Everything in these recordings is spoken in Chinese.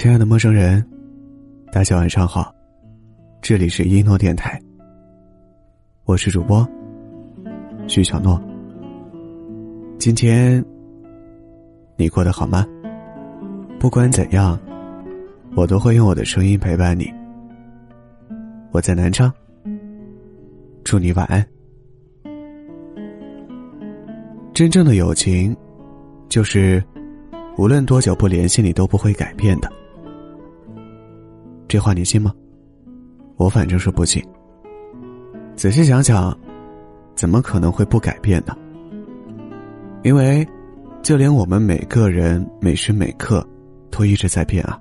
亲爱的陌生人，大家晚上好，这里是一诺电台，我是主播徐小诺。今天你过得好吗？不管怎样，我都会用我的声音陪伴你。我在南昌，祝你晚安。真正的友情，就是无论多久不联系，你都不会改变的。这话你信吗？我反正是不信。仔细想想，怎么可能会不改变呢？因为，就连我们每个人每时每刻都一直在变啊。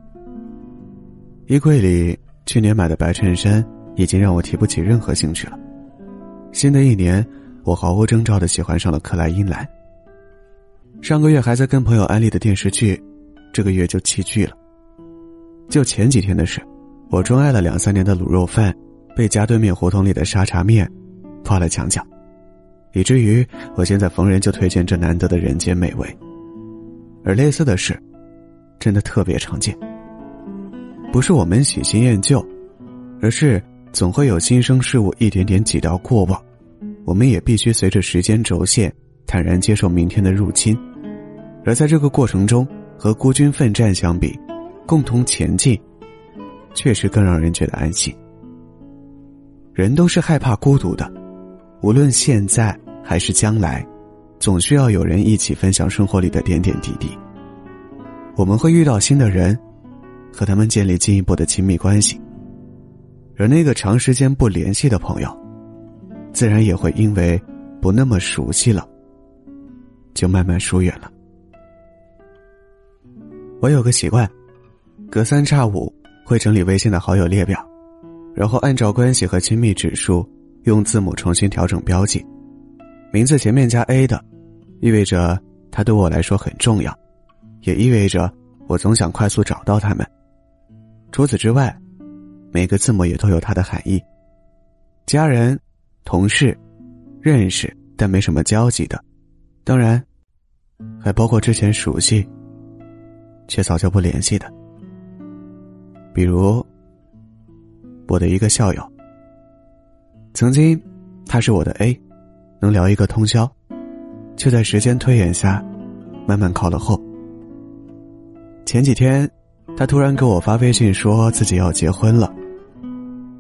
衣柜里去年买的白衬衫已经让我提不起任何兴趣了。新的一年，我毫无征兆的喜欢上了克莱因蓝。上个月还在跟朋友安利的电视剧，这个月就弃剧了。就前几天的事。我钟爱了两三年的卤肉饭，被家对面胡同里的沙茶面挂了墙角，以至于我现在逢人就推荐这难得的人间美味。而类似的事，真的特别常见。不是我们喜新厌旧，而是总会有新生事物一点点挤到过往，我们也必须随着时间轴线坦然接受明天的入侵。而在这个过程中，和孤军奋战相比，共同前进。确实更让人觉得安心。人都是害怕孤独的，无论现在还是将来，总需要有人一起分享生活里的点点滴滴。我们会遇到新的人，和他们建立进一步的亲密关系，而那个长时间不联系的朋友，自然也会因为不那么熟悉了，就慢慢疏远了。我有个习惯，隔三差五。会整理微信的好友列表，然后按照关系和亲密指数用字母重新调整标记。名字前面加 A 的，意味着他对我来说很重要，也意味着我总想快速找到他们。除此之外，每个字母也都有它的含义。家人、同事、认识但没什么交集的，当然，还包括之前熟悉却早就不联系的。比如，我的一个校友，曾经他是我的 A，能聊一个通宵，却在时间推演下，慢慢靠了后。前几天，他突然给我发微信说自己要结婚了。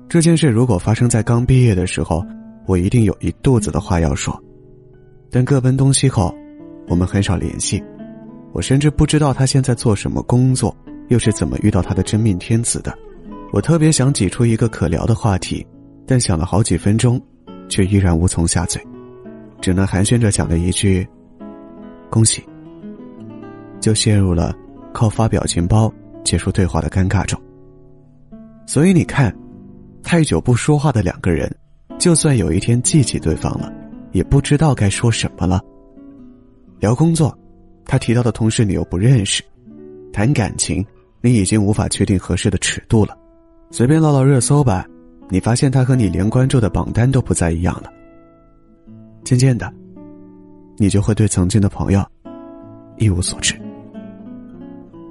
这件事如果发生在刚毕业的时候，我一定有一肚子的话要说，但各奔东西后，我们很少联系，我甚至不知道他现在做什么工作。又是怎么遇到他的真命天子的？我特别想挤出一个可聊的话题，但想了好几分钟，却依然无从下嘴，只能寒暄着讲了一句：“恭喜。”就陷入了靠发表情包结束对话的尴尬中。所以你看，太久不说话的两个人，就算有一天记起对方了，也不知道该说什么了。聊工作，他提到的同事你又不认识；谈感情。你已经无法确定合适的尺度了，随便唠唠热搜吧，你发现他和你连关注的榜单都不再一样了。渐渐的，你就会对曾经的朋友一无所知，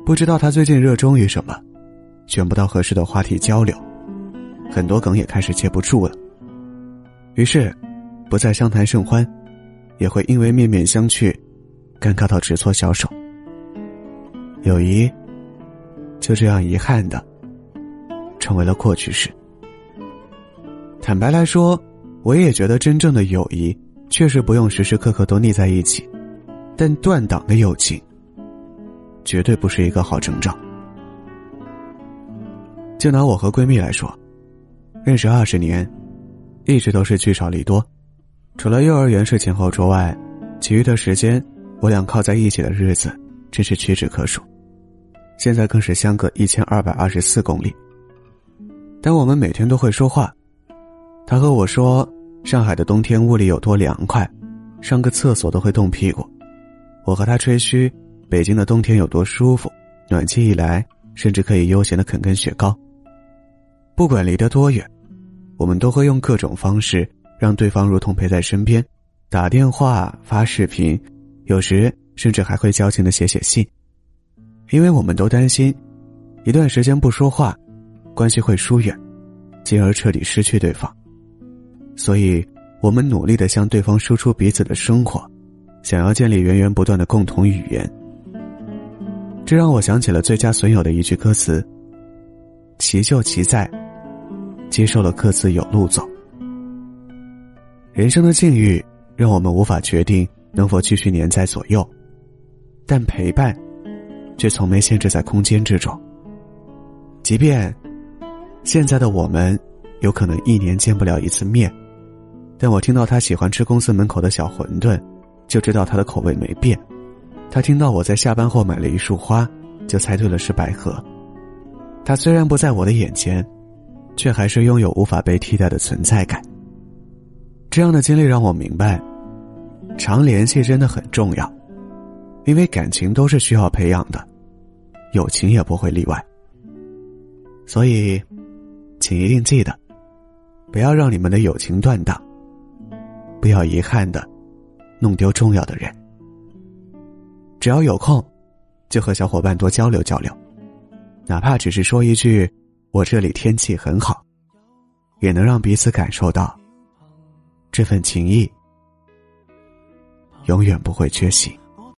不知道他最近热衷于什么，选不到合适的话题交流，很多梗也开始接不住了。于是，不再相谈甚欢，也会因为面面相觑，尴尬到直搓小手。友谊。就这样遗憾的，成为了过去式。坦白来说，我也觉得真正的友谊确实不用时时刻刻都腻在一起，但断档的友情，绝对不是一个好征兆。就拿我和闺蜜来说，认识二十年，一直都是聚少离多，除了幼儿园是前后桌外，其余的时间，我俩靠在一起的日子真是屈指可数。现在更是相隔一千二百二十四公里，但我们每天都会说话。他和我说，上海的冬天屋里有多凉快，上个厕所都会冻屁股。我和他吹嘘，北京的冬天有多舒服，暖气一来，甚至可以悠闲的啃根雪糕。不管离得多远，我们都会用各种方式让对方如同陪在身边，打电话、发视频，有时甚至还会矫情的写写信。因为我们都担心，一段时间不说话，关系会疏远，进而彻底失去对方。所以，我们努力的向对方输出彼此的生活，想要建立源源不断的共同语言。这让我想起了最佳损友的一句歌词：“其就其在，接受了各自有路走。”人生的境遇让我们无法决定能否继续粘在左右，但陪伴，却从没限制在空间之中。即便现在的我们有可能一年见不了一次面，但我听到他喜欢吃公司门口的小馄饨，就知道他的口味没变。他听到我在下班后买了一束花，就猜对了是百合。他虽然不在我的眼前，却还是拥有无法被替代的存在感。这样的经历让我明白，常联系真的很重要，因为感情都是需要培养的，友情也不会例外。所以，请一定记得，不要让你们的友情断档，不要遗憾的弄丢重要的人。只要有空，就和小伙伴多交流交流，哪怕只是说一句“我这里天气很好”，也能让彼此感受到这份情谊永远不会缺席。